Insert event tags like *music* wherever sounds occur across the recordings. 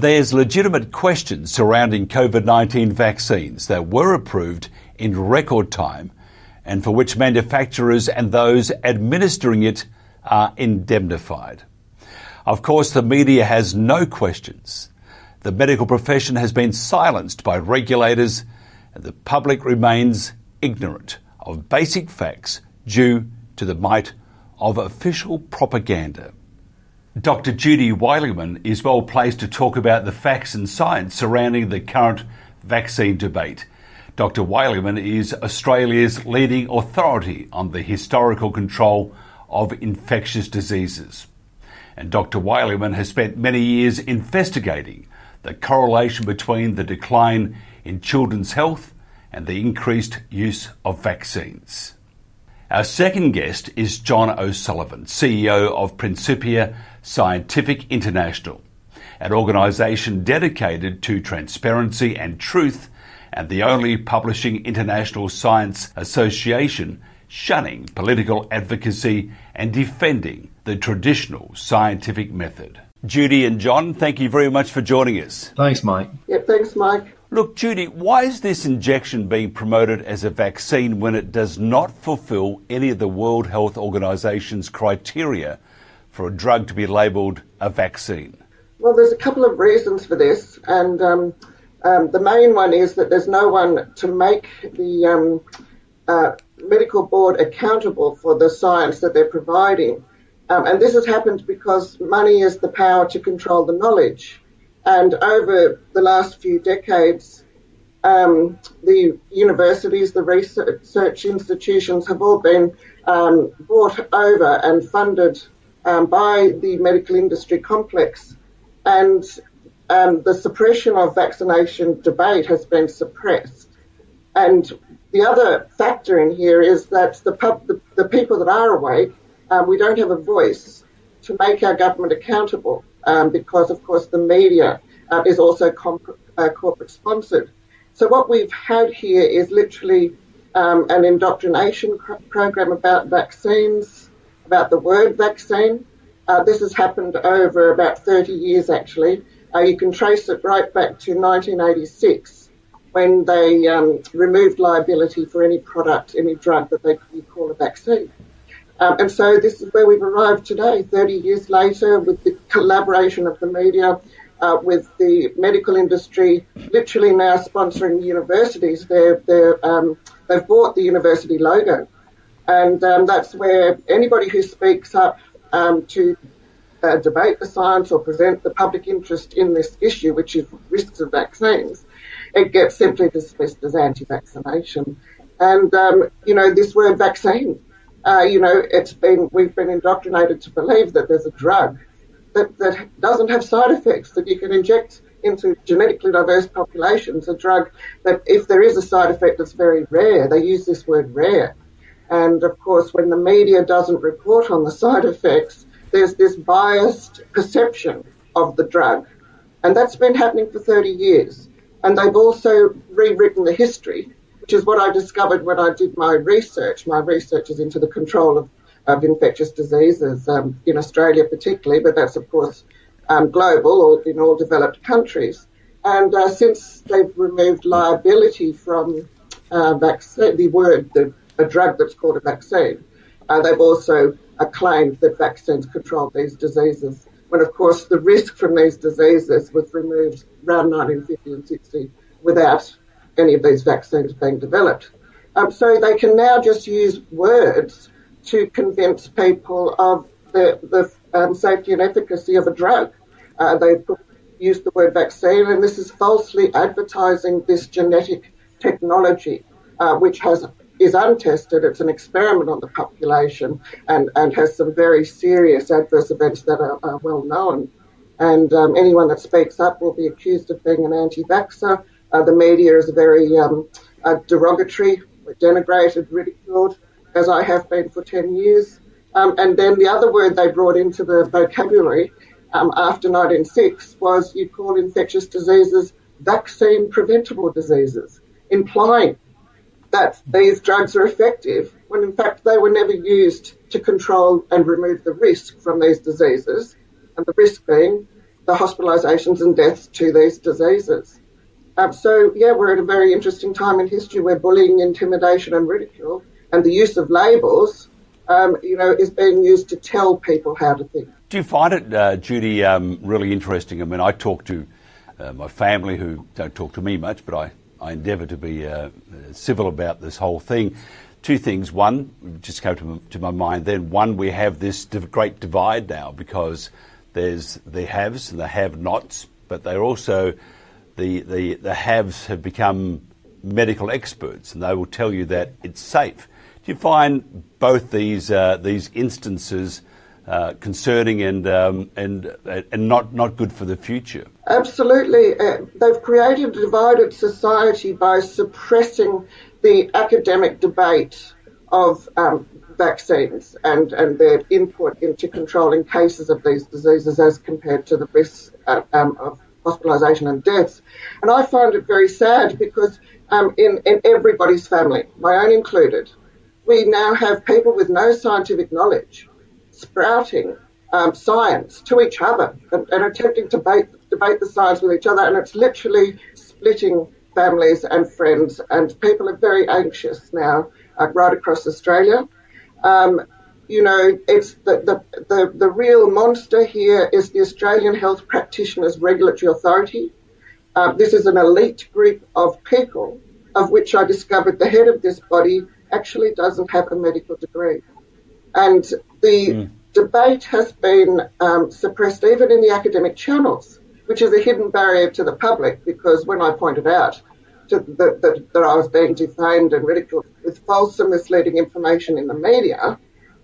There's legitimate questions surrounding COVID 19 vaccines that were approved in record time and for which manufacturers and those administering it are indemnified. Of course, the media has no questions. The medical profession has been silenced by regulators and the public remains ignorant of basic facts due to the might of official propaganda. Dr. Judy Wilyman is well placed to talk about the facts and science surrounding the current vaccine debate. Dr. Wilyman is Australia's leading authority on the historical control of infectious diseases. And Dr. Wilyman has spent many years investigating the correlation between the decline in children's health and the increased use of vaccines. Our second guest is John O'Sullivan, CEO of Principia Scientific International, an organisation dedicated to transparency and truth and the only publishing international science association shunning political advocacy and defending the traditional scientific method. Judy and John, thank you very much for joining us. Thanks, Mike. Yeah, thanks, Mike. Look, Judy, why is this injection being promoted as a vaccine when it does not fulfill any of the World Health Organization's criteria for a drug to be labelled a vaccine? Well, there's a couple of reasons for this, and um, um, the main one is that there's no one to make the um, uh, medical board accountable for the science that they're providing. Um, and this has happened because money is the power to control the knowledge. And over the last few decades, um, the universities, the research institutions have all been um, bought over and funded um, by the medical industry complex. And um, the suppression of vaccination debate has been suppressed. And the other factor in here is that the, pub, the, the people that are awake, um, we don't have a voice to make our government accountable um, because, of course, the media uh, is also comp- uh, corporate sponsored. So what we've had here is literally um, an indoctrination cr- program about vaccines, about the word vaccine. Uh, this has happened over about 30 years, actually. Uh, you can trace it right back to 1986 when they um, removed liability for any product, any drug that they could call a vaccine. Um, and so this is where we've arrived today, 30 years later, with the collaboration of the media, uh, with the medical industry, literally now sponsoring universities. They're, they're, um, they've bought the university logo. And um, that's where anybody who speaks up um, to uh, debate the science or present the public interest in this issue, which is risks of vaccines, it gets simply dismissed as anti-vaccination. And, um, you know, this word vaccine, uh, you know, it's been, we've been indoctrinated to believe that there's a drug that, that doesn't have side effects that you can inject into genetically diverse populations, a drug that if there is a side effect that's very rare, they use this word rare. And of course, when the media doesn't report on the side effects, there's this biased perception of the drug. And that's been happening for 30 years. And they've also rewritten the history, which is what I discovered when I did my research. My research is into the control of, of infectious diseases um, in Australia, particularly, but that's, of course, um, global or in all developed countries. And uh, since they've removed liability from uh, vaccine, the word, the, a drug that's called a vaccine, uh, they've also claimed that vaccines control these diseases, when of course the risk from these diseases was removed around 1950 and 60 without any of these vaccines being developed. Um, so they can now just use words to convince people of the, the um, safety and efficacy of a drug. Uh, they use the word vaccine, and this is falsely advertising this genetic technology, uh, which has is untested. It's an experiment on the population and, and has some very serious adverse events that are, are well known. And um, anyone that speaks up will be accused of being an anti-vaxxer. Uh, the media is very um, uh, derogatory, denigrated, ridiculed, as I have been for 10 years. Um, and then the other word they brought into the vocabulary um, after 1906 was you call infectious diseases vaccine preventable diseases, implying that these drugs are effective when in fact they were never used to control and remove the risk from these diseases. And the risk being the hospitalizations and deaths to these diseases. Um, so, yeah, we're at a very interesting time in history where bullying, intimidation, and ridicule and the use of labels, um, you know, is being used to tell people how to think. Do you find it, uh, Judy, um, really interesting? I mean, I talk to uh, my family who don't talk to me much, but I, I endeavour to be uh, civil about this whole thing. Two things. One, just came to, to my mind then. One, we have this great divide now because there's the haves and the have-nots, but they're also the, the, the haves have become medical experts and they will tell you that it's safe. Do you find both these uh, these instances uh, concerning and um, and and not not good for the future? Absolutely, uh, they've created a divided society by suppressing the academic debate of um, vaccines and, and their input into controlling cases of these diseases as compared to the risks uh, um, of hospitalisation and deaths. And I find it very sad because um, in, in everybody's family, my own included, we now have people with no scientific knowledge sprouting um, science to each other and, and attempting to debate, debate the science with each other. And it's literally splitting families and friends. And people are very anxious now uh, right across Australia. Um, you know, it's the, the, the, the, real monster here is the Australian Health Practitioners Regulatory Authority. Uh, this is an elite group of people, of which I discovered the head of this body actually doesn't have a medical degree. And the mm. debate has been um, suppressed even in the academic channels, which is a hidden barrier to the public because when I pointed out that, that, that I was being defamed and ridiculed with false and misleading information in the media,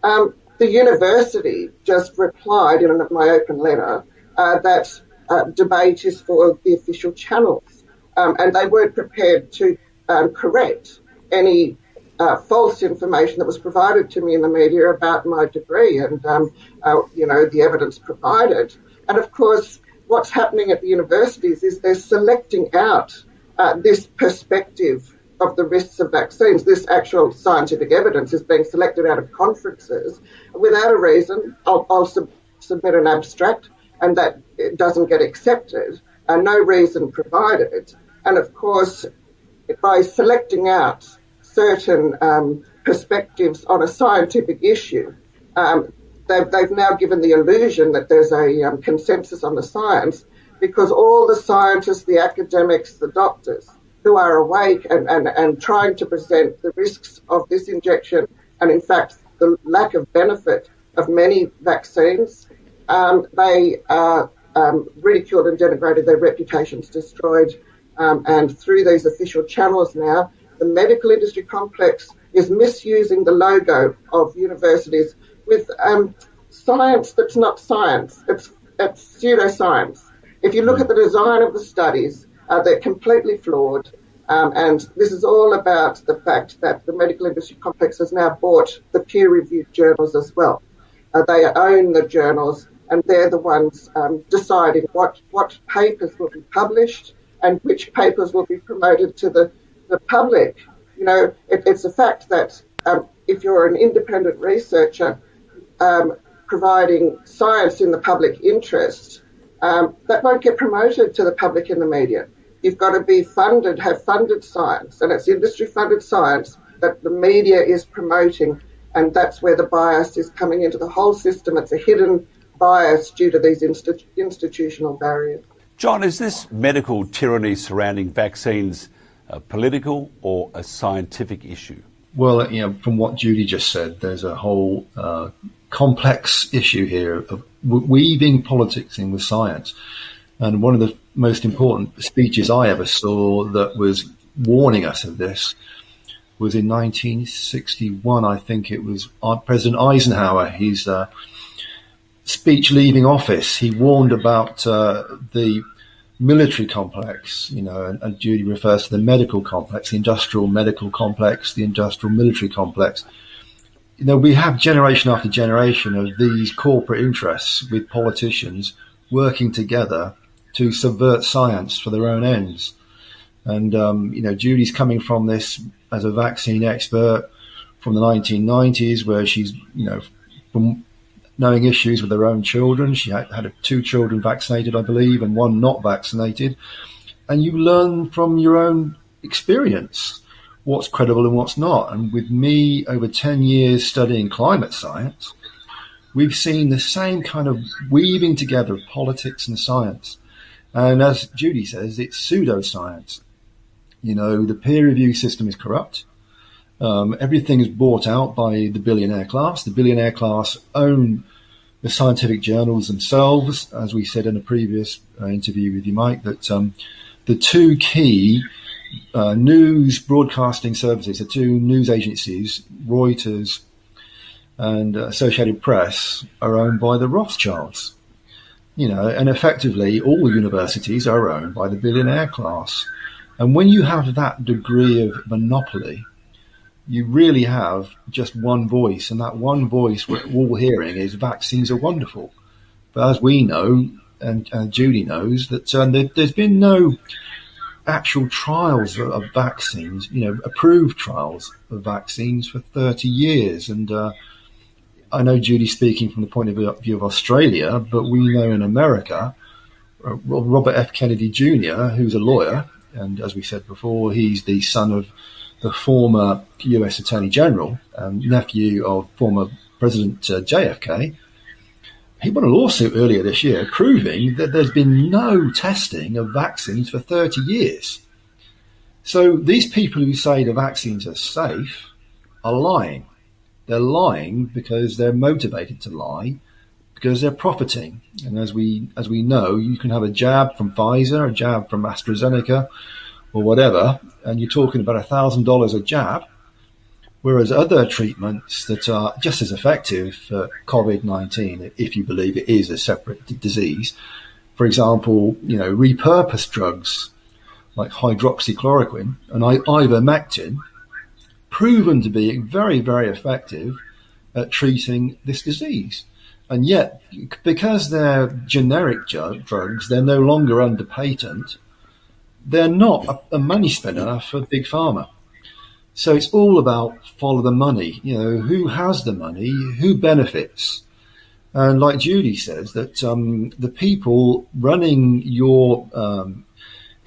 um, the university just replied in my open letter uh, that uh, debate is for the official channels, um, and they weren't prepared to um, correct any uh, false information that was provided to me in the media about my degree and um, uh, you know the evidence provided. And of course, what's happening at the universities is they're selecting out uh, this perspective of the risks of vaccines, this actual scientific evidence is being selected out of conferences without a reason. I'll, I'll sub- submit an abstract and that doesn't get accepted, and no reason provided. And of course, by selecting out certain um, perspectives on a scientific issue, um, they've, they've, now given the illusion that there's a um, consensus on the science because all the scientists, the academics, the doctors who are awake and, and, and trying to present the risks of this injection and, in fact, the lack of benefit of many vaccines, um, they are um, ridiculed and denigrated, their reputations destroyed. Um, and through these official channels now, the medical industry complex is misusing the logo of universities with um, science that's not science. It's, it's pseudoscience. If you look at the design of the studies, uh, they're completely flawed. Um, and this is all about the fact that the medical industry complex has now bought the peer-reviewed journals as well. Uh, they own the journals, and they're the ones um, deciding what what papers will be published and which papers will be promoted to the, the public. You know, it, it's a fact that um, if you're an independent researcher um, providing science in the public interest, um, that won't get promoted to the public in the media. You've got to be funded, have funded science, and it's industry funded science that the media is promoting, and that's where the bias is coming into the whole system. It's a hidden bias due to these institu- institutional barriers. John, is this medical tyranny surrounding vaccines a political or a scientific issue? Well, you know, from what Judy just said, there's a whole uh, complex issue here of weaving politics in with science. And one of the most important speeches I ever saw that was warning us of this was in 1961. I think it was uh, President Eisenhower. His uh, speech leaving office, he warned about uh, the military complex, you know, and, and Judy refers to the medical complex, the industrial medical complex, the industrial military complex you know, we have generation after generation of these corporate interests with politicians working together to subvert science for their own ends. And, um, you know, Judy's coming from this as a vaccine expert from the 1990s, where she's, you know, from knowing issues with her own children. She had, had two children vaccinated, I believe, and one not vaccinated. And you learn from your own experience what's credible and what's not. And with me over 10 years studying climate science, we've seen the same kind of weaving together of politics and science. And as Judy says, it's pseudoscience. You know, the peer review system is corrupt. Um, everything is bought out by the billionaire class. The billionaire class own the scientific journals themselves, as we said in a previous uh, interview with you, Mike, that um, the two key uh, news broadcasting services, the two news agencies, Reuters and uh, Associated Press, are owned by the Rothschilds. You know, and effectively, all universities are owned by the billionaire class. And when you have that degree of monopoly, you really have just one voice, and that one voice we're all hearing is vaccines are wonderful. But as we know, and, Judy knows, that um, there, has been no actual trials of, of, vaccines, you know, approved trials of vaccines for 30 years. And uh, I know Judy speaking from the point of view of Australia, but we know in America, uh, Robert F. Kennedy Jr., who's a lawyer, and as we said before, he's the son of the former US Attorney General, nephew of former President uh, JFK, he won a lawsuit earlier this year proving that there's been no testing of vaccines for 30 years. So these people who say the vaccines are safe are lying. They're lying because they're motivated to lie because they're profiting. And as we as we know, you can have a jab from Pfizer, a jab from AstraZeneca, or whatever, and you're talking about a thousand dollars a jab, whereas other treatments that are just as effective for COVID-19, if you believe it is a separate disease, for example, you know, repurposed drugs like hydroxychloroquine and ivermectin, proven to be very, very effective at treating this disease. And yet, because they're generic drugs, they're no longer under patent they're not a, money spinner for big pharma. So it's all about follow the money. You know, who has the money? Who benefits? And like Judy says, that um, the people running your um,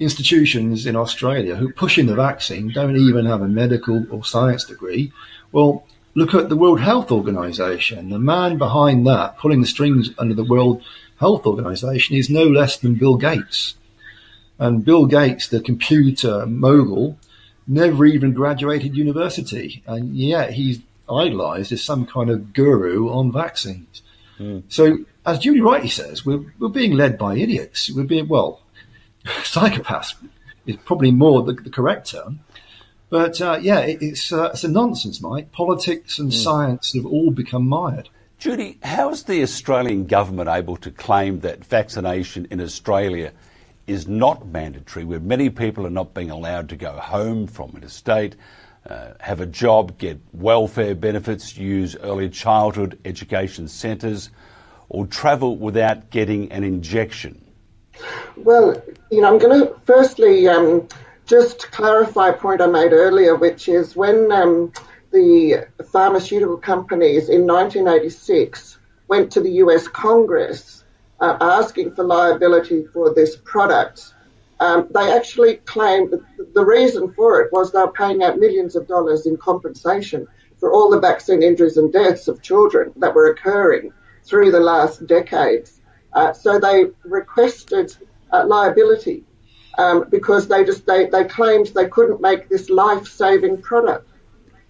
institutions in Australia who pushing the vaccine don't even have a medical or science degree. Well, look at the World Health Organization. The man behind that, pulling the strings under the World Health Organization, is no less than Bill Gates. And Bill Gates, the computer mogul, never even graduated university, and yet he's idolized as some kind of guru on vaccines. Mm. So, as Judy rightly says, we're, we're being led by idiots. We're being, well, psychopaths is probably more the, the correct term. But uh, yeah, it, it's, uh, it's a nonsense, Mike. Politics and mm. science have all become mired. Judy, how is the Australian government able to claim that vaccination in Australia is not mandatory, where many people are not being allowed to go home from interstate, uh, have a job, get welfare benefits, use early childhood education centres, or travel without getting an injection? Well, you know, I'm going to firstly um, just clarify a point I made earlier, which is when um, the pharmaceutical companies in 1986 went to the US Congress uh, asking for liability for this product. Um, they actually claimed the reason for it was they were paying out millions of dollars in compensation for all the vaccine injuries and deaths of children that were occurring through the last decades. Uh, so they requested uh, liability um, because they just they, they claimed they couldn't make this life-saving product.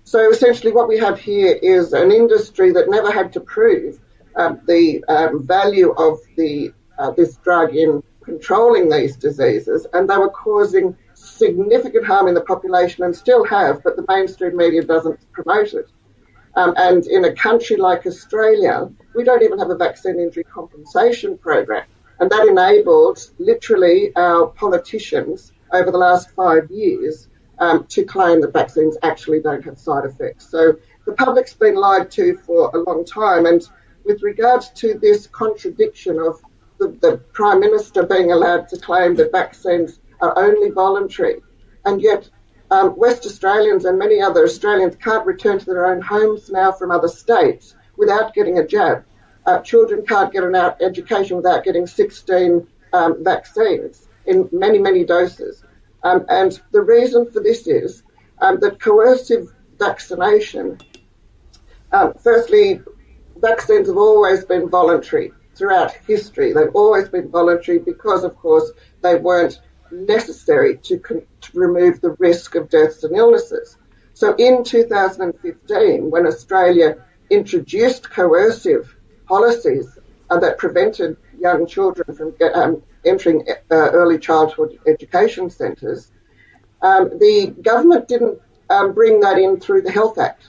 So essentially, what we have here is an industry that never had to prove um, the um, value of the uh, this drug in controlling these diseases, and they were causing significant harm in the population and still have, but the mainstream media doesn't promote it. Um, and in a country like Australia, we don't even have a vaccine injury compensation program. And that enabled literally our politicians over the last five years um, to claim that vaccines actually don't have side effects. So the public's been lied to for a long time. And with regards to this contradiction of the, the Prime Minister being allowed to claim that vaccines are only voluntary, and yet um, West Australians and many other Australians can't return to their own homes now from other states without getting a jab. Uh, children can't get an education without getting 16 um, vaccines in many, many doses. Um, and the reason for this is um, that coercive vaccination, um, firstly, vaccines have always been voluntary throughout history. They've always been voluntary because, of course, they weren't necessary to, con- to remove the risk of deaths and illnesses. So in 2015, when Australia introduced coercive policies that prevented young children from get, um, entering uh, early childhood education centres, um, the government didn't um, bring that in through the Health Act.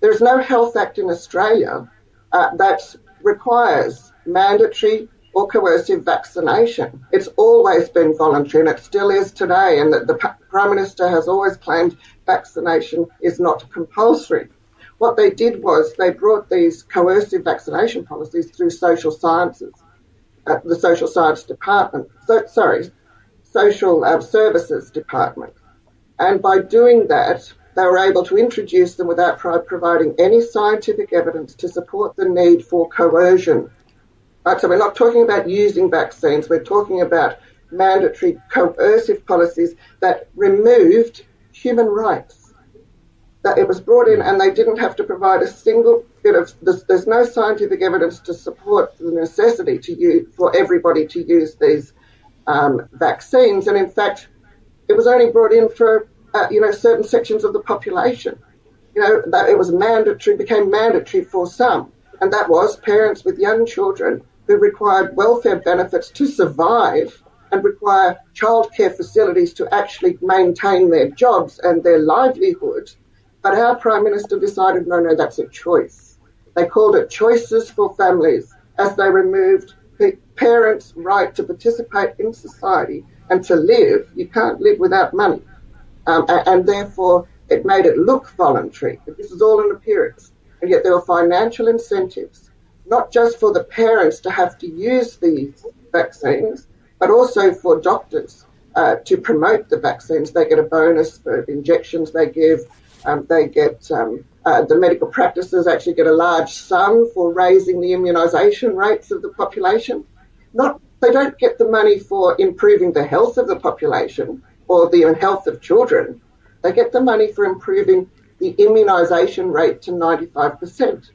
There's no Health Act in Australia uh, that requires mandatory or coercive vaccination. It's always been voluntary and it still is today. And the, the Prime Minister has always claimed vaccination is not compulsory. What they did was they brought these coercive vaccination policies through social sciences, uh, the social science department, so, sorry, social uh, services department. And by doing that, they were able to introduce them without providing any scientific evidence to support the need for coercion Right, so we're not talking about using vaccines, we're talking about mandatory coercive policies that removed human rights. That it was brought in and they didn't have to provide a single bit of, there's, there's no scientific evidence to support the necessity to use, for everybody to use these um, vaccines. And in fact, it was only brought in for, uh, you know, certain sections of the population. You know, that it was mandatory, became mandatory for some. And that was parents with young children who required welfare benefits to survive and require childcare facilities to actually maintain their jobs and their livelihoods. But our Prime Minister decided, no, no, that's a choice. They called it choices for families as they removed parents' right to participate in society and to live. You can't live without money. Um, and, and therefore, it made it look voluntary. This is all an appearance. And yet there were financial incentives not just for the parents to have to use these vaccines, but also for doctors uh, to promote the vaccines. They get a bonus for injections they give. Um, they get um, uh, the medical practices actually get a large sum for raising the immunisation rates of the population. Not they don't get the money for improving the health of the population or the health of children. They get the money for improving the immunisation rate to 95%.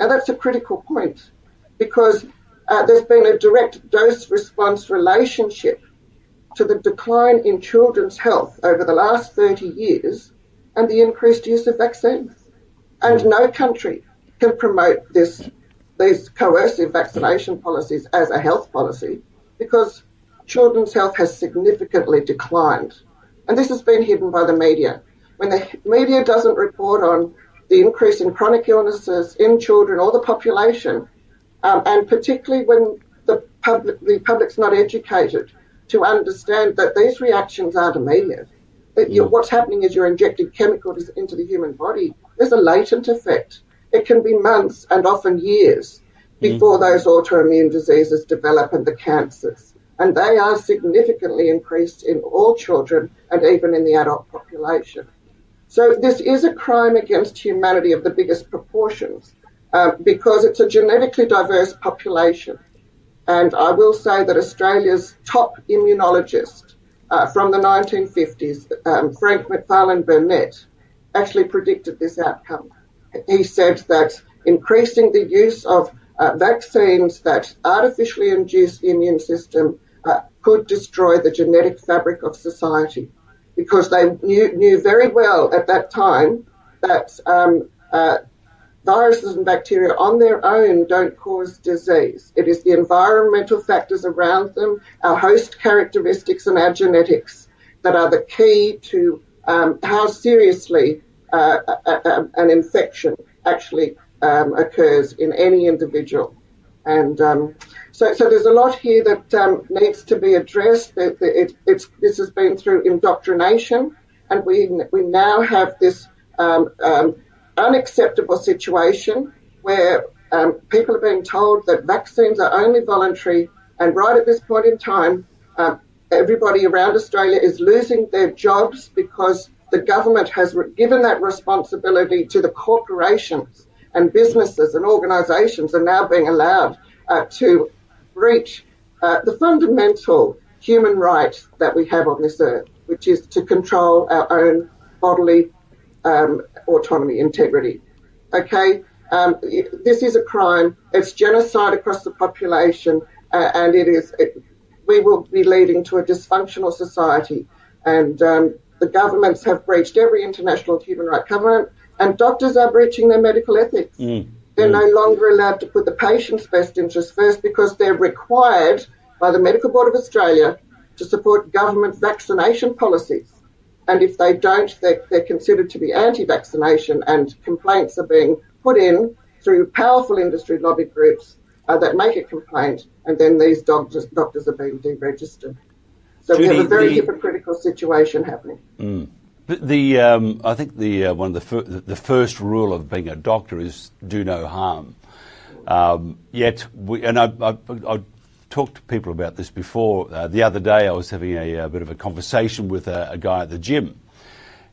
Now that's a critical point because uh, there's been a direct dose response relationship to the decline in children's health over the last 30 years and the increased use of vaccines. And no country can promote this, these coercive vaccination policies as a health policy because children's health has significantly declined. And this has been hidden by the media. When the media doesn't report on the increase in chronic illnesses in children or the population, um, and particularly when the public the public's not educated to understand that these reactions aren't immediate. Mm. what's happening is you're injecting chemicals into the human body. There's a latent effect. It can be months and often years before mm. those autoimmune diseases develop and the cancers. And they are significantly increased in all children and even in the adult population. So this is a crime against humanity of the biggest proportions uh, because it's a genetically diverse population. And I will say that Australia's top immunologist from the 1950s, um, Frank Macfarlane Burnet, actually predicted this outcome. He said that increasing the use of uh, vaccines that artificially induce the immune system uh, could destroy the genetic fabric of society because they knew, knew very well at that time that um, uh, viruses and bacteria on their own don't cause disease. It is the environmental factors around them, our host characteristics, and our genetics that are the key to um, how seriously uh, a, a, an infection actually um, occurs in any individual. And um, so, so there's a lot here that um, needs to be addressed. It, it, it's, this has been through indoctrination, and we we now have this um, um, unacceptable situation where um, people are being told that vaccines are only voluntary, and right at this point in time, um, everybody around Australia is losing their jobs because the government has given that responsibility to the corporations and businesses and organisations are now being allowed uh, to breach uh, the fundamental human right that we have on this earth, which is to control our own bodily um, autonomy, integrity. Okay, um, this is a crime. It's genocide across the population, uh, and it is. It, we will be leading to a dysfunctional society, and um, the governments have breached every international human rights covenant, and doctors are breaching their medical ethics. Mm. They're mm. no longer allowed to put the patient's best interest first because they're required by the Medical Board of Australia to support government vaccination policies. And if they don't, they're, they're considered to be anti-vaccination and complaints are being put in through powerful industry lobby groups uh, that make a complaint and then these doctors, doctors are being deregistered. So Judy, we have a very the, hypocritical situation happening. Mm. The, the um, I think the uh, one of the, fir- the first rule of being a doctor is do no harm. Um, yet, we, and I, I, I talked to people about this before. Uh, the other day, I was having a, a bit of a conversation with a, a guy at the gym,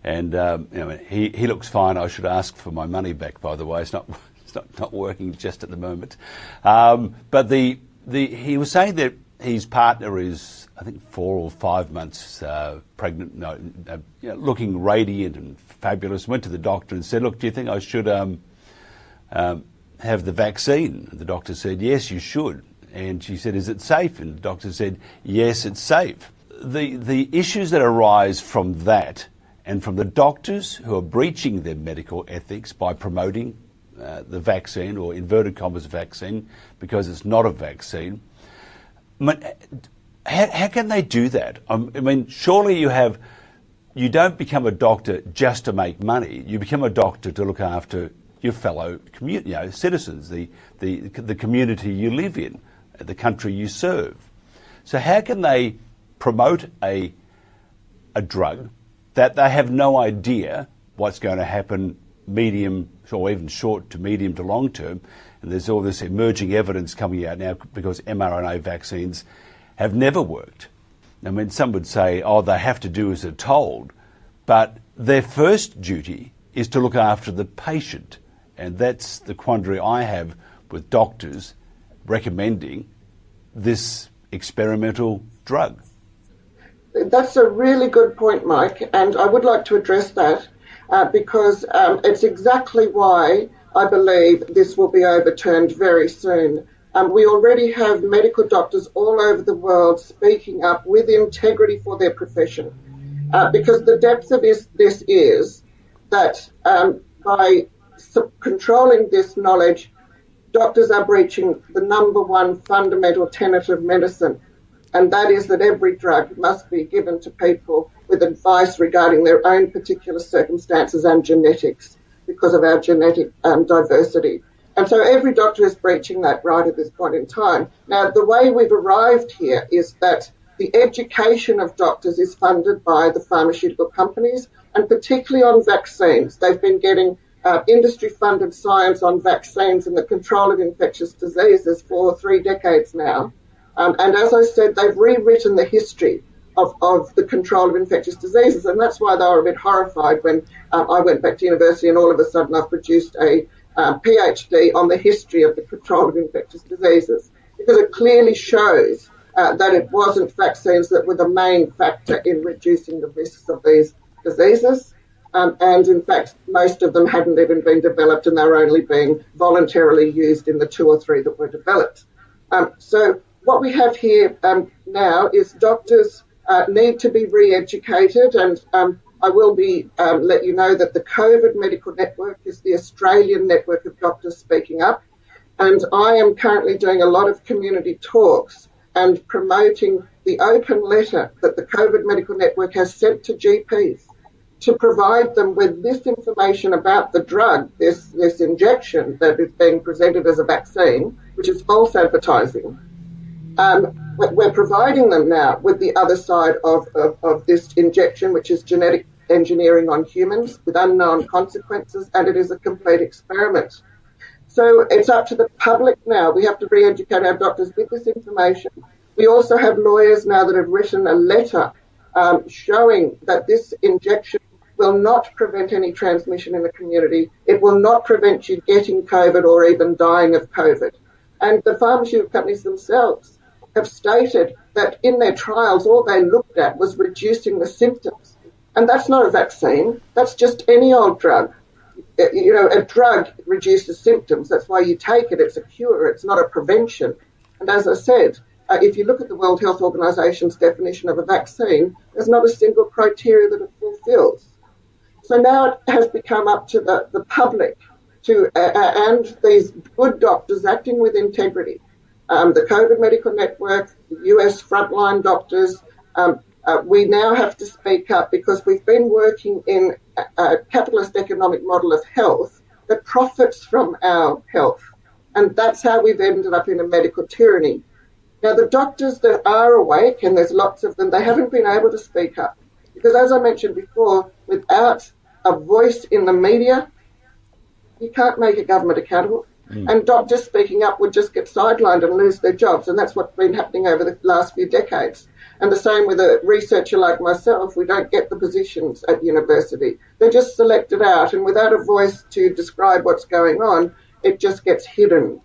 and um, you know, he he looks fine. I should ask for my money back. By the way, it's not *laughs* it's not, not working just at the moment. Um, but the the he was saying that his partner is I think four or five months uh, pregnant, no, uh, you know, looking radiant and fabulous. Went to the doctor and said, "Look, do you think I should um, um, have the vaccine?" The doctor said, "Yes, you should." And she said, Is it safe? And the doctor said, Yes, it's safe. The, the issues that arise from that and from the doctors who are breaching their medical ethics by promoting uh, the vaccine or inverted commas vaccine because it's not a vaccine. How, how can they do that? Um, I mean, surely you have, you don't become a doctor just to make money. You become a doctor to look after your fellow you know, citizens, the, the, the community you live in the country you serve. So how can they promote a a drug that they have no idea what's going to happen medium or even short to medium to long term? And there's all this emerging evidence coming out now because mRNA vaccines have never worked. I mean, some would say, oh, they have to do as they're told, but their first duty is to look after the patient. And that's the quandary I have with doctors recommending this experimental drug? That's a really good point, Mike, and I would like to address that uh, because um, it's exactly why I believe this will be overturned very soon. Um, we already have medical doctors all over the world speaking up with integrity for their profession. Uh, because the depth of this, this is that um, by controlling this knowledge, doctors are breaching the number one fundamental tenet of medicine, and that is that every drug must be given to people with advice regarding their own particular circumstances and genetics because of our genetic um, diversity. And so every doctor is breaching that right at this point in time. Now, the way we've arrived here is that the education of doctors is funded by the pharmaceutical companies and particularly on vaccines. They've been getting uh, industry funded science on vaccines and the control of infectious diseases for three decades now. Um, and as I said, they've rewritten the history of, of the control of infectious diseases. And that's why they were a bit horrified when um, I went back to university and all of a sudden I've produced a uh, PhD on the history of the control of infectious diseases. Because it clearly shows uh, that it wasn't vaccines that were the main factor in reducing the risks of these diseases. Um, and in fact, most of them hadn't even been developed and they were only being voluntarily used in the two or three that were developed. Um, so what we have here um, now is doctors uh, need to be re-educated and um, I will be um, let you know that the COVID Medical Network is the Australian network of doctors speaking up and I am currently doing a lot of community talks and promoting the open letter that the COVID Medical Network has sent to GPs to provide them with this information about the drug, this, this injection that is being presented as a vaccine, which is false advertising. Um, we're providing them now with the other side of, of, of this injection, which is genetic engineering on humans with unknown consequences, and it is a complete experiment. So it's up to the public now. We have to re-educate our doctors with this information. We also have lawyers now that have written a letter um, showing that this injection will not prevent any transmission in the community. It will not prevent you getting COVID or even dying of COVID. And the pharmaceutical companies themselves have stated that in their trials, all they looked at was reducing the symptoms. And that's not a vaccine. That's just any old drug. You know, a drug reduces symptoms. That's why you take it. It's a cure. It's not a prevention. And as I said, uh, if you look at the World Health Organization's definition of a vaccine, there's not a single criteria that it fulfills. So now it has become up to the, the public to, uh, uh and these good doctors acting with integrity, um, the COVID Medical Network, the US frontline doctors, um, uh, we now have to speak up because we've been working in a, a capitalist economic model of health that profits from our health. And that's how we've ended up in a medical tyranny now, the doctors that are awake, and there's lots of them, they haven't been able to speak up. Because as I mentioned before, without a voice in the media, you can't make a government accountable. Mm. And doctors speaking up would just get sidelined and lose their jobs. And that's what's been happening over the last few decades. And the same with a researcher like myself, we don't get the positions at university. They're just selected out, and without a voice to describe what's going on, it just gets hidden.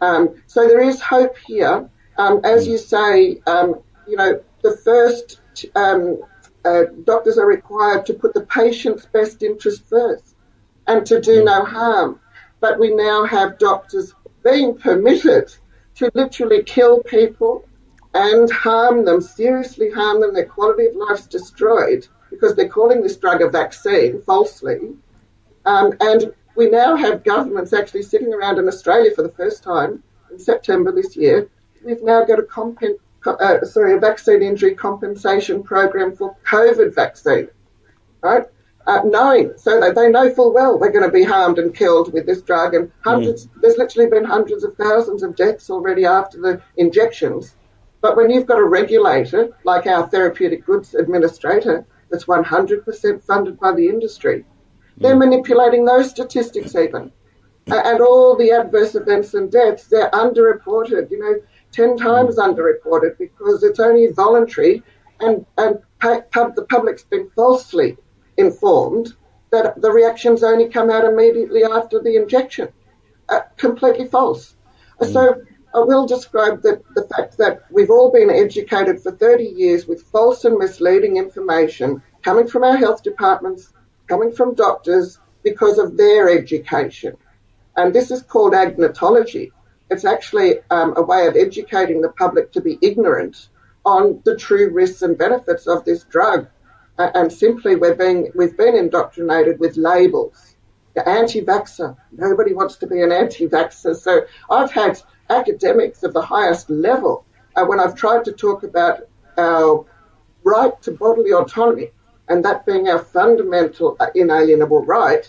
Um, so there is hope here. Um, as you say, um, you know, the first um, uh, doctors are required to put the patient's best interest first and to do no harm. But we now have doctors being permitted to literally kill people and harm them, seriously harm them, their quality of life's destroyed because they're calling this drug a vaccine falsely. Um, and we now have governments actually sitting around in Australia for the first time in September this year we've now got a compen- uh, sorry, a vaccine injury compensation program for COVID vaccine, right? Uh, knowing so that they know full well they're going to be harmed and killed with this drug, and hundreds. Mm. There's literally been hundreds of thousands of deaths already after the injections. But when you've got a regulator like our therapeutic goods administrator that's 100% funded by the industry, mm. they're manipulating those statistics even. and all the adverse events and deaths, they're underreported. You know, 10 times underreported because it's only voluntary and, and the public's been falsely informed that the reactions only come out immediately after the injection. Uh, completely false. Mm. So I will describe the, the fact that we've all been educated for 30 years with false and misleading information coming from our health departments, coming from doctors because of their education. And this is called agnotology. It's actually um, a way of educating the public to be ignorant on the true risks and benefits of this drug. Uh, and simply we're being, we've been indoctrinated with labels. The anti-vaxxer. Nobody wants to be an anti-vaxxer. So I've had academics of the highest level uh, when I've tried to talk about our right to bodily autonomy and that being our fundamental uh, inalienable right,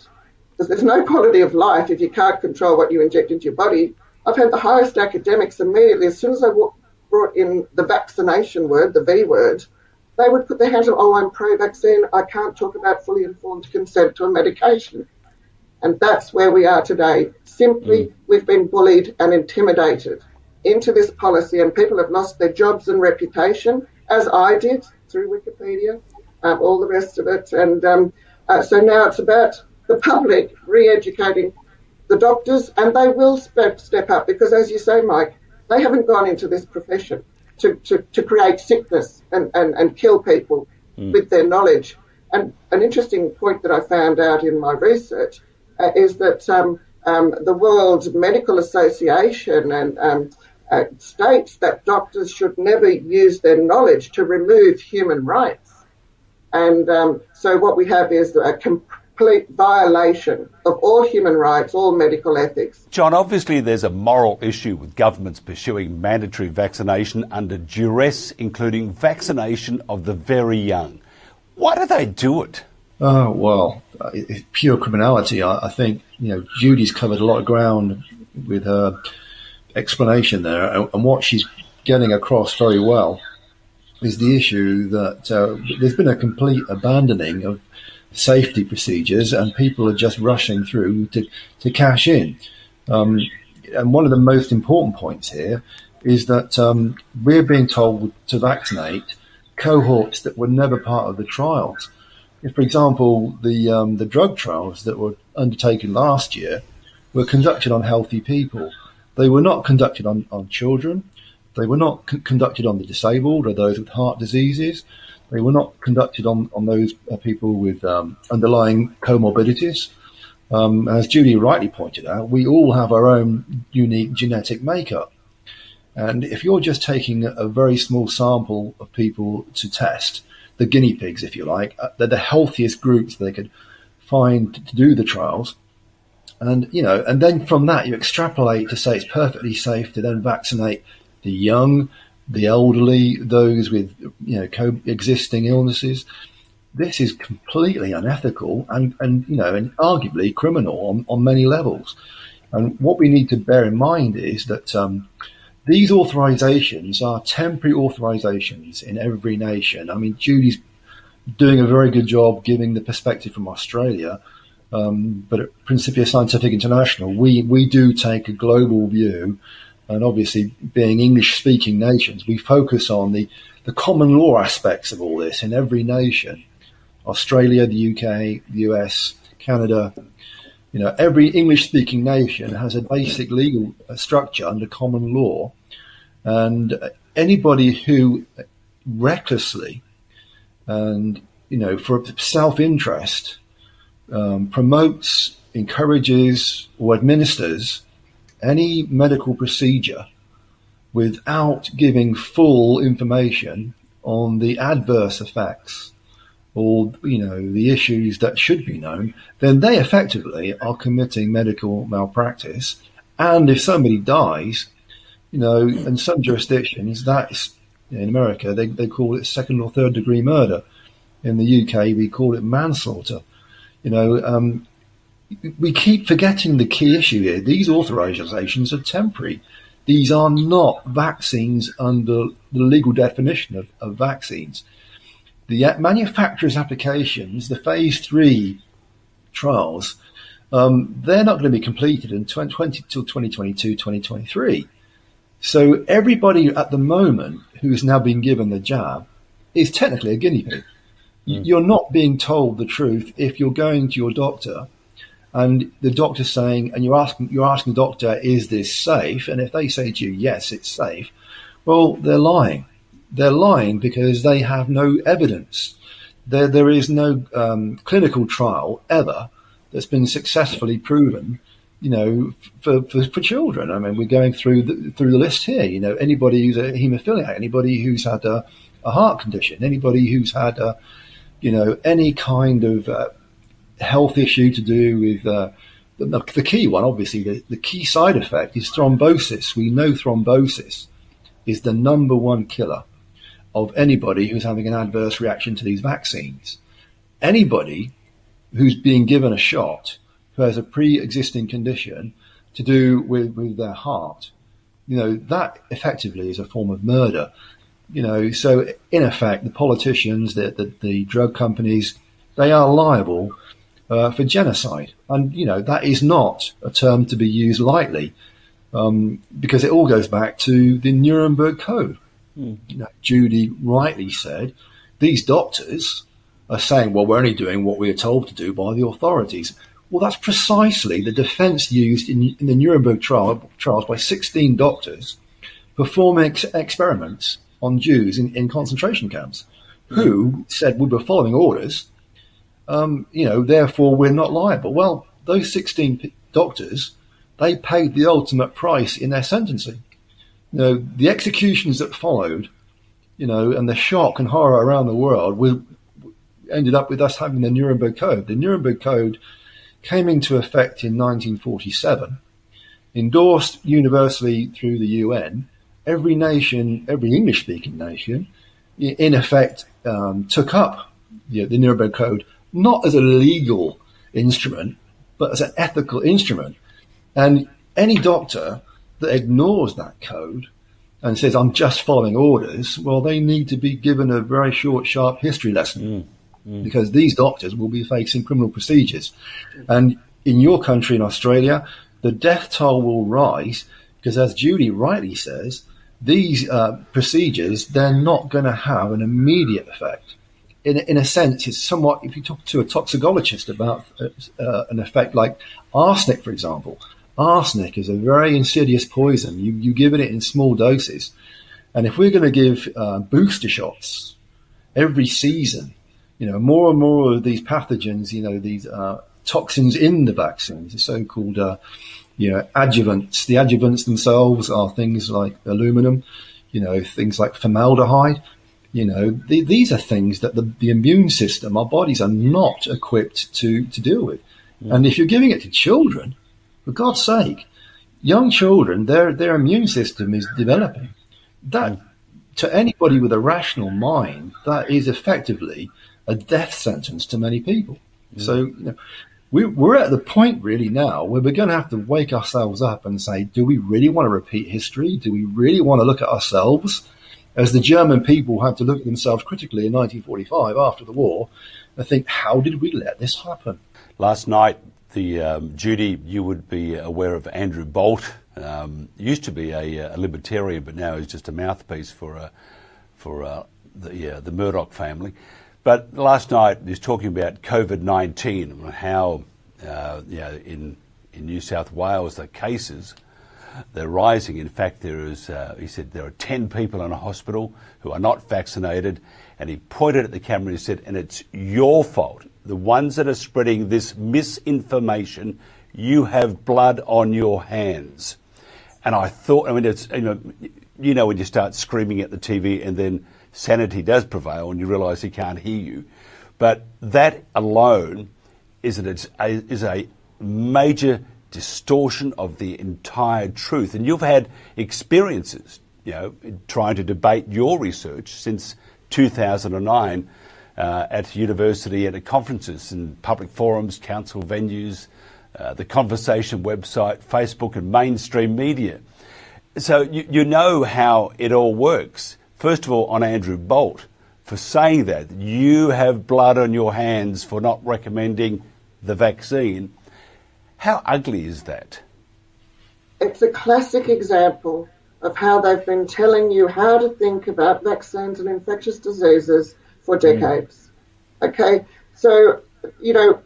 because there's no quality of life if you can't control what you inject into your body. I've had the highest academics immediately, as soon as I brought in the vaccination word, the V word, they would put their hands up, oh, I'm pro vaccine, I can't talk about fully informed consent to a medication. And that's where we are today. Simply, mm. we've been bullied and intimidated into this policy, and people have lost their jobs and reputation, as I did through Wikipedia, um, all the rest of it. And um, uh, so now it's about the public re educating the doctors, and they will step, step up because, as you say, Mike, they haven't gone into this profession to, to, to create sickness and, and, and kill people mm. with their knowledge. And an interesting point that I found out in my research uh, is that um, um, the World Medical Association and um, uh, states that doctors should never use their knowledge to remove human rights. And um, so what we have is a comp- complete violation of all human rights, all medical ethics. John, obviously there's a moral issue with governments pursuing mandatory vaccination under duress, including vaccination of the very young. Why do they do it? Oh, well, it's pure criminality. I, I think, you know, Judy's covered a lot of ground with her explanation there, and, and what she's getting across very well is the issue that uh, there's been a complete abandoning of safety procedures, and people are just rushing through to, to cash in. Um, and one of the most important points here is that um, we're being told to vaccinate cohorts that were never part of the trials. if, for example, the um, the drug trials that were undertaken last year were conducted on healthy people, they were not conducted on, on children. They were not c- conducted on the disabled or those with heart diseases. They were not conducted on, on those uh, people with um, underlying comorbidities. Um, as Judy rightly pointed out, we all have our own unique genetic makeup. And if you're just taking a very small sample of people to test, the guinea pigs, if you like, uh, they're the healthiest groups they could find to do the trials. And, you know, and then from that you extrapolate to say it's perfectly safe to then vaccinate the young, the elderly, those with, you know, coexisting illnesses. This is completely unethical and, and you know, and arguably criminal on, on many levels. And what we need to bear in mind is that um, these authorizations are temporary authorizations in every nation. I mean, Judy's doing a very good job giving the perspective from Australia. Um, but at Principia Scientific International, we, we do take a global view. And obviously, being English speaking nations, we focus on the, the common law aspects of all this in every nation. Australia, the UK, the US, Canada, you know, every English speaking nation has a basic legal structure under common law. And anybody who recklessly and, you know, for self interest um, promotes, encourages, or administers any medical procedure without giving full information on the adverse effects or you know the issues that should be known, then they effectively are committing medical malpractice. And if somebody dies, you know, in some jurisdictions, that's in America they, they call it second or third degree murder. In the UK, we call it manslaughter. You know, um, we keep forgetting the key issue here. These authorizations are temporary. These are not vaccines under the legal definition of, of vaccines the manufacturer's applications, the phase three trials, um, they're not going to be completed in 2020 till 2022, 2023. So everybody at the moment who is now been given the jab is technically a guinea pig. Mm. You're not being told the truth if you're going to your doctor and the doctor's saying, and you're asking, you're asking the doctor, is this safe? And if they say to you, yes, it's safe, well, they're lying they're lying because they have no evidence. There, there is no um, clinical trial ever that's been successfully proven, you know, for, for, for, children. I mean, we're going through the, through the list here. You know, anybody who's a haemophiliac, anybody who's had a, a heart condition, anybody who's had a, you know, any kind of uh, health issue to do with uh, the, the, key one, obviously, the, the key side effect is thrombosis. We know thrombosis is the number one killer of anybody who's having an adverse reaction to these vaccines. Anybody who's being given a shot who has a pre-existing condition to do with, with their heart, you know, that effectively is a form of murder. You know, so in effect, the politicians, the, the, the drug companies, they are liable uh, for genocide. And, you know, that is not a term to be used lightly um, because it all goes back to the Nuremberg Code. Mm. You know, Judy rightly said, these doctors are saying, well, we're only doing what we are told to do by the authorities. Well, that's precisely the defense used in, in the Nuremberg trial, trials by 16 doctors performing ex- experiments on Jews in, in concentration camps mm. who said we were following orders. Um, you know, therefore we're not liable. Well, those 16 p- doctors, they paid the ultimate price in their sentencing you know, the executions that followed, you know, and the shock and horror around the world we ended up with us having the Nuremberg Code. The Nuremberg Code came into effect in 1947, endorsed universally through the UN. Every nation, every English speaking nation, in effect, um, took up the Nuremberg Code not as a legal instrument, but as an ethical instrument. And any doctor that ignores that code and says, I'm just following orders, well, they need to be given a very short, sharp history lesson mm, mm. because these doctors will be facing criminal procedures. And in your country, in Australia, the death toll will rise because, as Judy rightly says, these uh, procedures, they're not going to have an immediate effect. In, in a sense, it's somewhat, if you talk to a toxicologist about uh, an effect like arsenic, for example, arsenic is a very insidious poison. You, you give it in small doses. And if we're going to give uh, booster shots every season, you know, more and more of these pathogens, you know, these uh, toxins in the vaccines, the so-called, uh, you know, adjuvants. The adjuvants themselves are things like aluminum, you know, things like formaldehyde. You know, the, these are things that the, the immune system, our bodies are not equipped to, to deal with. Mm. And if you're giving it to children, for God's sake, young children, their, their immune system is developing. That, to anybody with a rational mind, that is effectively a death sentence to many people. Mm. So, you know, we, we're at the point really now where we're going to have to wake ourselves up and say, do we really want to repeat history? Do we really want to look at ourselves as the German people had to look at themselves critically in 1945 after the war and think, how did we let this happen? Last night, the um, Judy, you would be aware of Andrew Bolt. Um, used to be a, a, libertarian, but now he's just a mouthpiece for uh, for uh, the uh, the Murdoch family. But last night he was talking about COVID nineteen and how uh, you know, in in New South Wales the cases they're rising. In fact, there is, uh, he said, there are 10 people in a hospital who are not vaccinated. And he pointed at the camera and he said, and it's your fault. The ones that are spreading this misinformation, you have blood on your hands. And I thought, I mean, it's, you know, you know when you start screaming at the TV and then sanity does prevail and you realise he can't hear you. But that alone is, an, is a major distortion of the entire truth. And you've had experiences, you know, trying to debate your research since 2009 uh, at university and at conferences and public forums, council venues, uh, the conversation website, Facebook, and mainstream media. So you, you know how it all works. First of all, on Andrew Bolt for saying that you have blood on your hands for not recommending the vaccine. How ugly is that? It's a classic example of how they've been telling you how to think about vaccines and infectious diseases for hmm. decades. Mm. Okay, so, you know,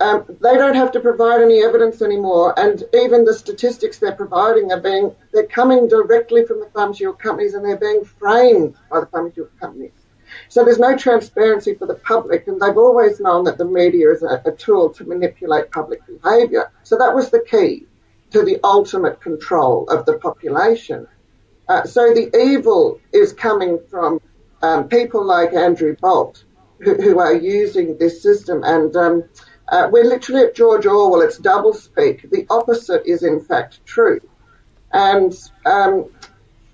um, they don't have to provide any evidence anymore, and even the statistics they're providing are being, they're coming directly from the pharmaceutical companies and they're being framed by the pharmaceutical companies. So there's no transparency for the public, and they've always known that the media is a, a tool to manipulate public behaviour. So that was the key to the ultimate control of the population. Uh, so the evil is coming from um, people like Andrew Bolt, who, who, are using this system. And um, uh, we're literally at George Orwell. It's doublespeak. The opposite is in fact true. And um,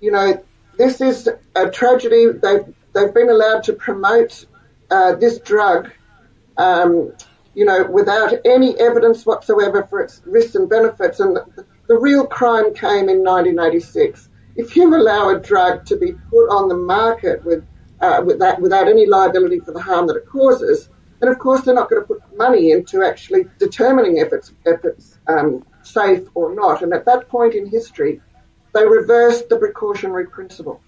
you know, this is a tragedy. They've they've been allowed to promote uh, this drug, um, you know, without any evidence whatsoever for its risks and benefits. And the, the real crime came in 1986. If you allow a drug to be put on the market with, uh, with that, without any liability for the harm that it causes, then of course they're not going to put money into actually determining if it's, if it's um, safe or not. And at that point in history, they reversed the precautionary principle.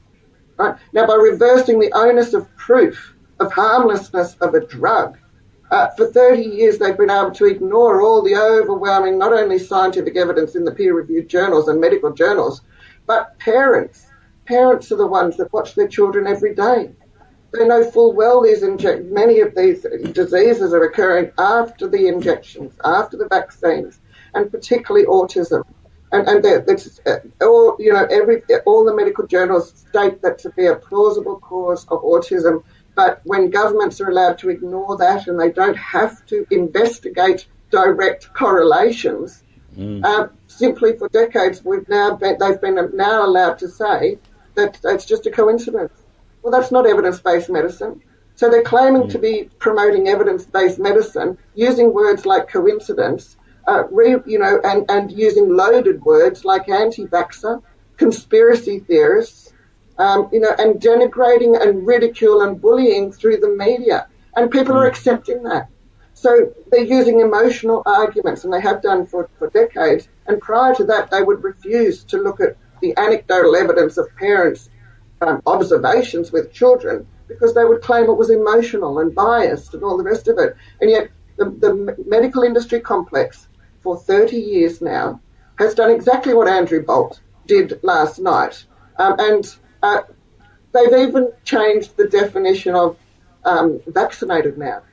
Right? Now, by reversing the onus of proof of harmlessness of a drug, uh, for 30 years they've been able to ignore all the overwhelming, not only scientific evidence in the peer-reviewed journals and medical journals, but parents. Parents are the ones that watch their children every day. They know full well these many of these diseases are occurring after the injections, after the vaccines, and particularly autism and, and that's uh, all you know every all the medical journals state that to be a plausible cause of autism but when governments are allowed to ignore that and they don't have to investigate direct correlations mm. uh, simply for decades we've now been, they've been now allowed to say that it's just a coincidence well that's not evidence-based medicine so they're claiming mm. to be promoting evidence-based medicine using words like coincidence uh, re, you know, and, and using loaded words like anti-vaxxer, conspiracy theorists, um, you know, and denigrating and ridicule and bullying through the media. And people are hmm. accepting that. So they're using emotional arguments, and they have done for, for decades. And prior to that, they would refuse to look at the anecdotal evidence of parents' um, observations with children because they would claim it was emotional and biased and all the rest of it. And yet, the, the medical industry complex for 30 years now has done exactly what Andrew Bolt did last night. Um, and uh, they've even changed the definition of um, vaccinated now.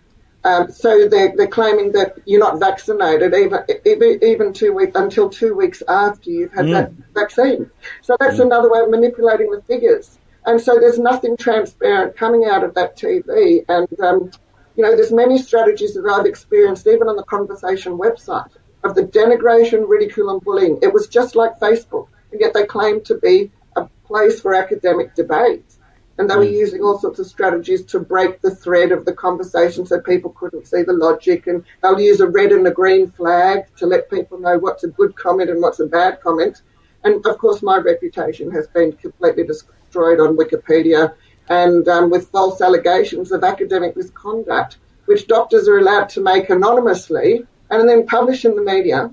Um, so they're, they're claiming that you're not vaccinated even even, two weeks until two weeks after you've had mm. that vaccine. So that's mm. another way of manipulating the figures. And so there's nothing transparent coming out of that TV. And um, you know, there's many strategies that I've experienced even on the conversation website of the denigration, ridicule, and bullying. It was just like Facebook, and yet they claim to be a place for academic debate. And they were mm. using all sorts of strategies to break the thread of the conversation so people couldn't see the logic. And they'll use a red and a green flag to let people know what's a good comment and what's a bad comment. And of course, my reputation has been completely destroyed on Wikipedia and um, with false allegations of academic misconduct, which doctors are allowed to make anonymously and then publish in the media.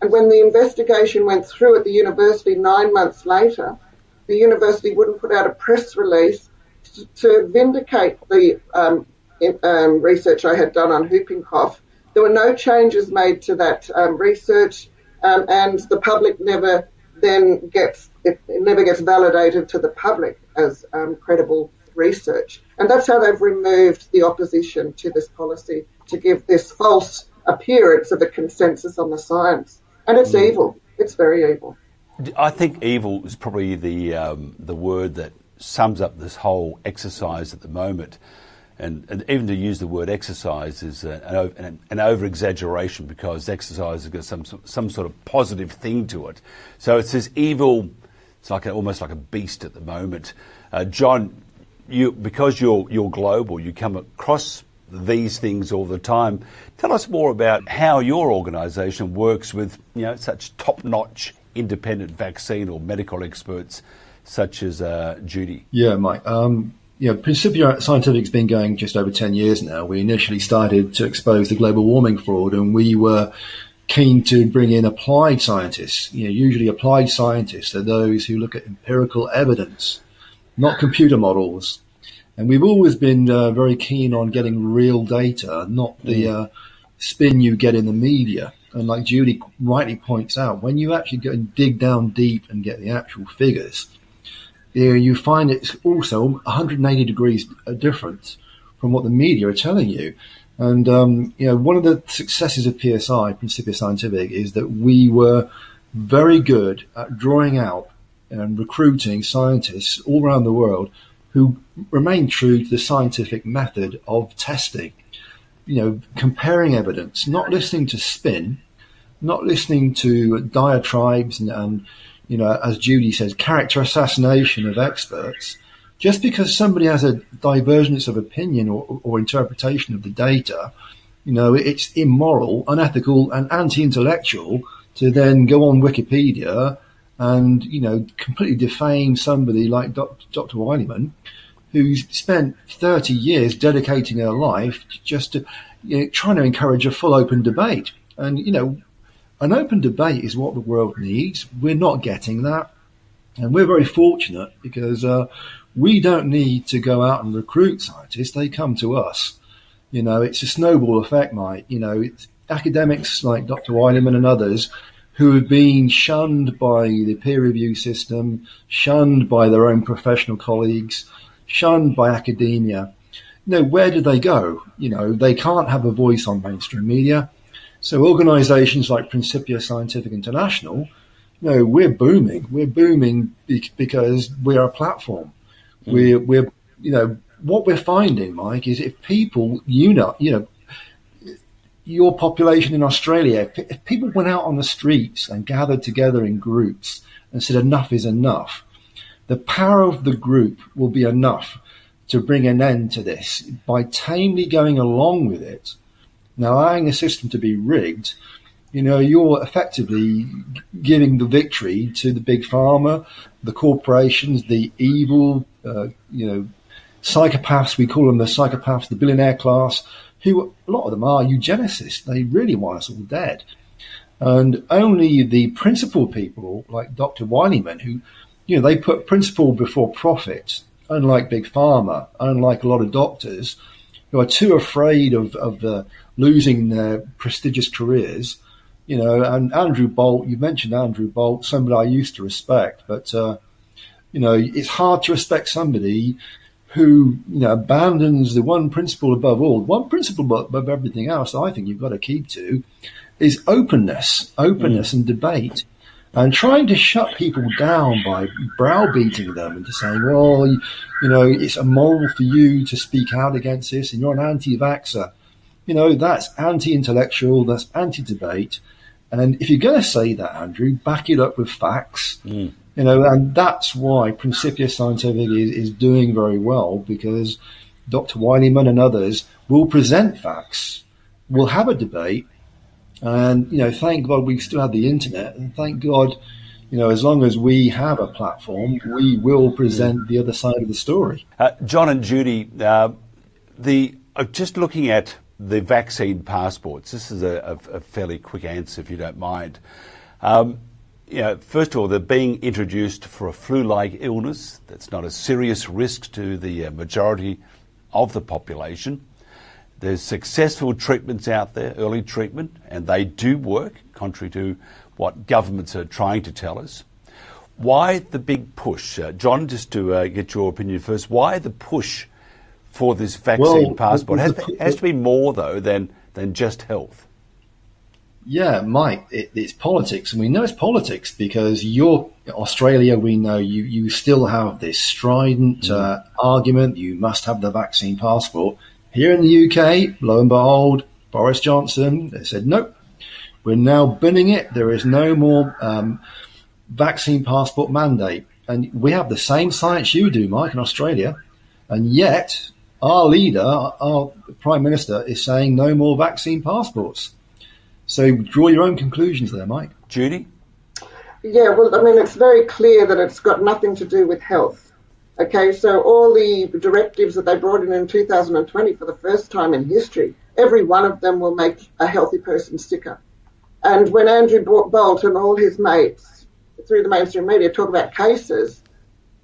And when the investigation went through at the university nine months later, the university wouldn't put out a press release to, to vindicate the um, um, research I had done on whooping cough. There were no changes made to that um, research, um, and the public never then gets it, it, never gets validated to the public as um, credible research. And that's how they've removed the opposition to this policy to give this false appearance of a consensus on the science. And it's mm. evil. It's very evil. I think evil is probably the um, the word that sums up this whole exercise at the moment. And, and even to use the word exercise is an, an, an over exaggeration because exercise has got some some sort of positive thing to it. So it's this evil. It's like a, almost like a beast at the moment. Uh, John, you because you're you're global, you come across these things all the time. Tell us more about how your organisation works with you know such top-notch independent vaccine or medical experts such as uh, Judy? Yeah, Mike. Um, yeah, Principia Scientific's been going just over 10 years now. We initially started to expose the global warming fraud and we were keen to bring in applied scientists. You know, usually applied scientists are those who look at empirical evidence, not computer models. And we've always been uh, very keen on getting real data, not the mm. uh, spin you get in the media. And like Judy rightly points out, when you actually go and dig down deep and get the actual figures, you, know, you find it's also 180 degrees different from what the media are telling you. And um, you know, one of the successes of PSI, Principia Scientific, is that we were very good at drawing out and recruiting scientists all around the world who remain true to the scientific method of testing you know, comparing evidence, not listening to spin, not listening to diatribes and, and you know, as Judy says, character assassination of experts. Just because somebody has a divergence of opinion or, or interpretation of the data, you know, it's immoral, unethical, and anti-intellectual to then go on Wikipedia and you know completely defame somebody like Dr. Wilyman who's spent 30 years dedicating her life just to you know, trying to encourage a full open debate. And, you know, an open debate is what the world needs. We're not getting that. And we're very fortunate because uh, we don't need to go out and recruit scientists. They come to us. You know, it's a snowball effect, Mike. You know, academics like Dr. Wilyman and others who have been shunned by the peer review system, shunned by their own professional colleagues, shunned by academia. You know, where do they go? You know, they can't have a voice on mainstream media. So organizations like Principia Scientific International, you know, we're booming. We're booming because we're a platform. Mm. We're, we're, you know, what we're finding, Mike, is if people, you know, you know, your population in Australia, if people went out on the streets and gathered together in groups and said enough is enough, the power of the group will be enough to bring an end to this by tamely going along with it. Allowing the system to be rigged, you know, you're effectively giving the victory to the big pharma, the corporations, the evil, uh, you know, psychopaths. We call them the psychopaths, the billionaire class, who a lot of them are eugenicists. They really want us all dead. And only the principled people like Dr. Wilyman, who you know, they put principle before profit unlike Big Pharma, unlike a lot of doctors who are too afraid of, of uh, losing their prestigious careers. You know, and Andrew Bolt, you mentioned Andrew Bolt, somebody I used to respect, but, uh, you know, it's hard to respect somebody who, you know, abandons the one principle above all, one principle above everything else I think you've got to keep to is openness, openness mm. and debate and trying to shut people down by browbeating them into saying, well, you, you, know, it's immoral for you to speak out against this and you're an anti-vaxxer. You know, that's anti-intellectual, that's anti-debate. And if you're going to say that, Andrew, back it up with facts. Mm. You know, and that's why Principia Scientific is, is doing very well because Dr. Wilyman and others will present facts, will have a debate, and, you know, thank God we still have the internet. And thank God, you know, as long as we have a platform, we will present the other side of the story. Uh, John and Judy, uh, the uh, just looking at the vaccine passports, this is a, a, a fairly quick answer if you don't mind. Um, you know, first of all, they're being introduced for a flu-like illness that's not a serious risk to the uh, majority of the population. There's successful treatments out there, early treatment, and they do work, contrary to what governments are trying to tell us. Why the big push? Uh, John, just to uh, get your opinion first, why the push for this vaccine well, passport? Has, *laughs* has to be more, though, than, than just health. Yeah, Mike, it, it's politics, and we know it's politics because you're Australia. We know you you still have this strident mm. uh, argument. You must have the vaccine passport. Here in the UK, lo and behold, Boris Johnson, they said, nope, we're now binning it. There is no more um, vaccine passport mandate. And we have the same science you do, Mike, in Australia. And yet, our leader, our Prime Minister, is saying no more vaccine passports. So draw your own conclusions there, Mike. Judy? Yeah, well, I mean, it's very clear that it's got nothing to do with health. Okay, so all the directives that they brought in in 2020 for the first time in history, every one of them will make a healthy person sicker. And when Andrew Bolt and all his mates through the mainstream media talk about cases,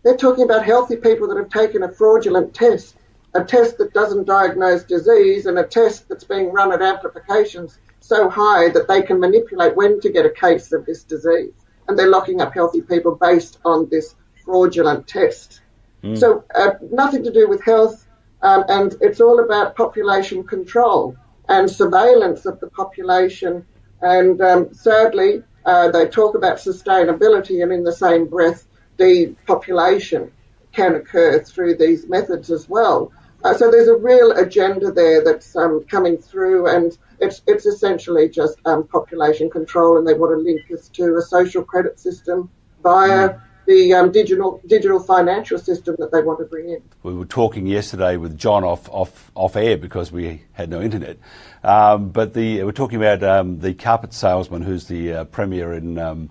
they're talking about healthy people that have taken a fraudulent test, a test that doesn't diagnose disease and a test that's being run at amplifications so high that they can manipulate when to get a case of this disease. And they're locking up healthy people based on this fraudulent test. Mm. So uh, nothing to do with health, um, and it's all about population control and surveillance of the population. And um, thirdly, uh, they talk about sustainability, and in the same breath, depopulation can occur through these methods as well. Uh, so there's a real agenda there that's um, coming through, and it's it's essentially just um, population control, and they want to link us to a social credit system via mm the um, digital digital financial system that they want to bring in. We were talking yesterday with John off off off air because we had no internet, um, but the we're talking about um, the carpet salesman who's the uh, premier in um,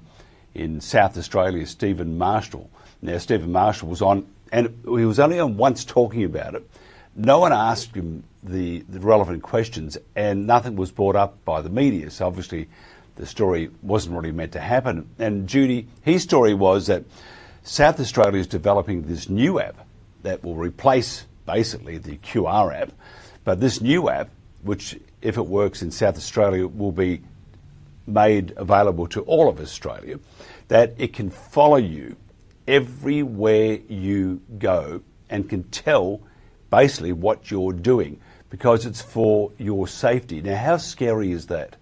in South Australia, Stephen Marshall. Now Stephen Marshall was on, and he was only on once talking about it. No one asked him the, the relevant questions, and nothing was brought up by the media. So obviously the story wasn't really meant to happen. And Judy, his story was that South Australia is developing this new app that will replace basically the QR app. But this new app, which if it works in South Australia, will be made available to all of Australia, that it can follow you everywhere you go and can tell basically what you're doing because it's for your safety. Now, how scary is that?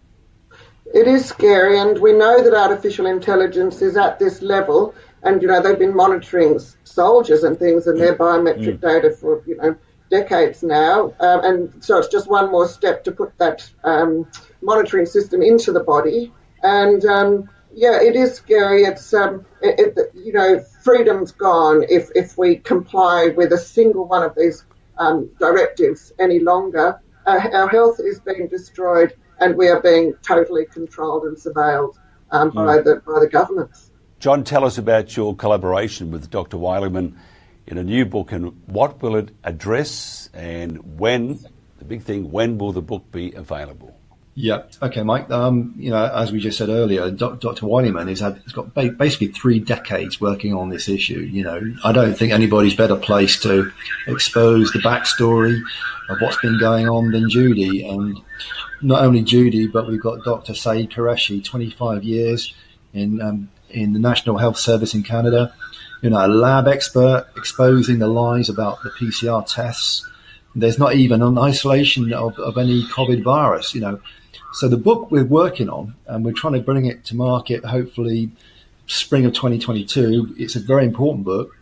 It is scary, and we know that artificial intelligence is at this level. And you know they've been monitoring soldiers and things and their biometric mm. data for you know decades now, um, and so it's just one more step to put that um, monitoring system into the body. And um, yeah, it is scary. It's um, it, it, you know freedom's gone if if we comply with a single one of these um, directives any longer. Uh, our health is being destroyed and we are being totally controlled and surveilled um, mm. by the by the governments. John, tell us about your collaboration with Dr. Wilyman in a new book and what will it address and when, the big thing, when will the book be available? Yeah. Okay, Mike. Um, you know, as we just said earlier, Dr. Wilyman has had has got basically three decades working on this issue. You know, I don't think anybody's better placed to expose the backstory of what's been going on than Judy. And not only Judy, but we've got Dr. Saeed Qureshi, 25 years in um, in the National Health Service in Canada. You know, a lab expert exposing the lies about the PCR tests. There's not even an isolation of, of any COVID virus. You know, so the book we're working on, and we're trying to bring it to market, hopefully spring of 2022. It's a very important book.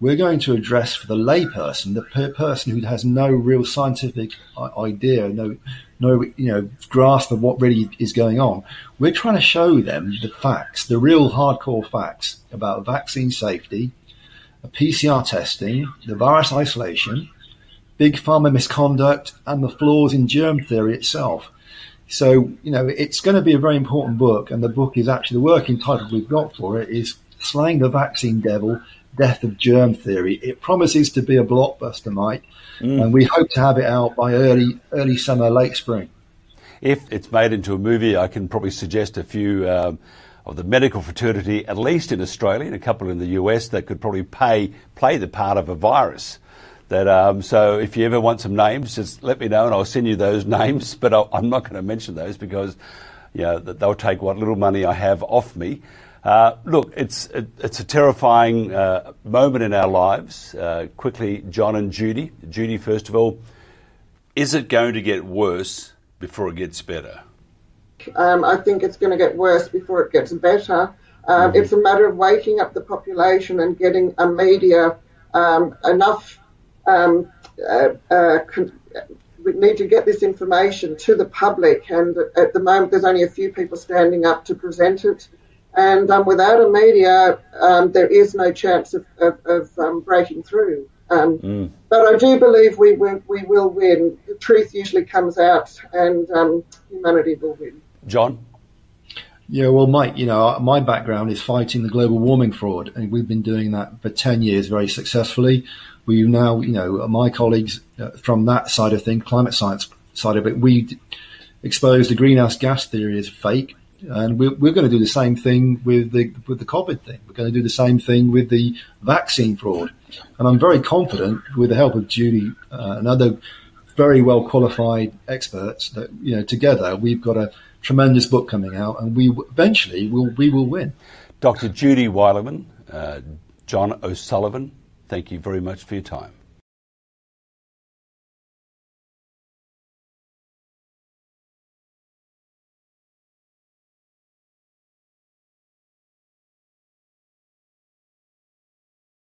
We're going to address for the layperson, the per- person who has no real scientific idea, no, no, you know, grasp of what really is going on. We're trying to show them the facts, the real hardcore facts about vaccine safety, PCR testing, the virus isolation, big pharma misconduct, and the flaws in germ theory itself. So, you know, it's going to be a very important book, and the book is actually the working title we've got for it is Slaying the Vaccine Devil Death of Germ Theory. It promises to be a blockbuster, Mike, mm. and we hope to have it out by early early summer, late spring. If it's made into a movie, I can probably suggest a few um, of the medical fraternity, at least in Australia and a couple in the US, that could probably pay, play the part of a virus. That um, so if you ever want some names, just let me know and I'll send you those *laughs* names. But i am not going to mention those because you know, they'll take what little money I have off me. Uh, look, it's it, it's a terrifying uh, moment in our lives. Uh, quickly, John and Judy. Judy, first of all, is it going to get worse before it gets better? Um, I think it's going to get worse before it gets better. Um, mm-hmm. It's a matter of waking up the population and getting a media um, enough um, uh, uh, we need to get this information to the public. And at the moment, there's only a few people standing up to present it. And um, without a media, um, there is no chance of, of, of um, breaking through. Um, mm. But I do believe we will, we will win. The truth usually comes out, and um, humanity will win. John? Yeah, well, Mike, you know, my background is fighting the global warming fraud, and we've been doing that for 10 years very successfully we now, you know, my colleagues uh, from that side of things, climate science side of it, we exposed the greenhouse gas theory as fake. And we're, we're going to do the same thing with the with the COVID thing. We're going to do the same thing with the vaccine fraud. And I'm very confident, with the help of Judy uh, and other very well qualified experts, that you know together we've got a tremendous book coming out, and we eventually will we will win. Dr. Judy Wilyman, uh, John O'Sullivan, Thank you very much for your time.